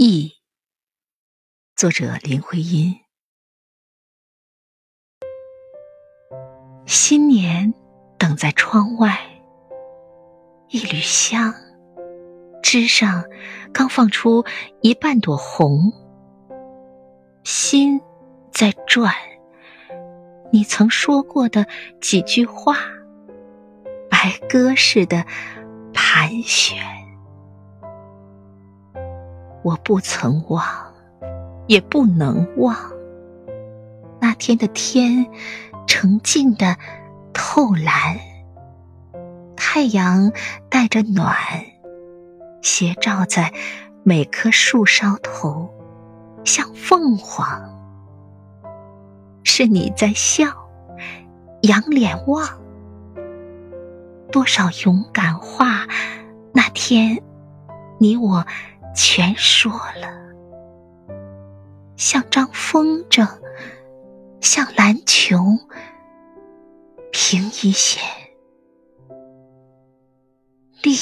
忆，作者林徽因。新年等在窗外，一缕香，枝上刚放出一半朵红，心在转。你曾说过的几句话，白鸽似的盘旋。我不曾忘，也不能忘。那天的天，澄净的透蓝，太阳带着暖，斜照在每棵树梢头，像凤凰。是你在笑，仰脸望，多少勇敢话，那天你我。全说了，像张风筝，像篮球，凭一些，历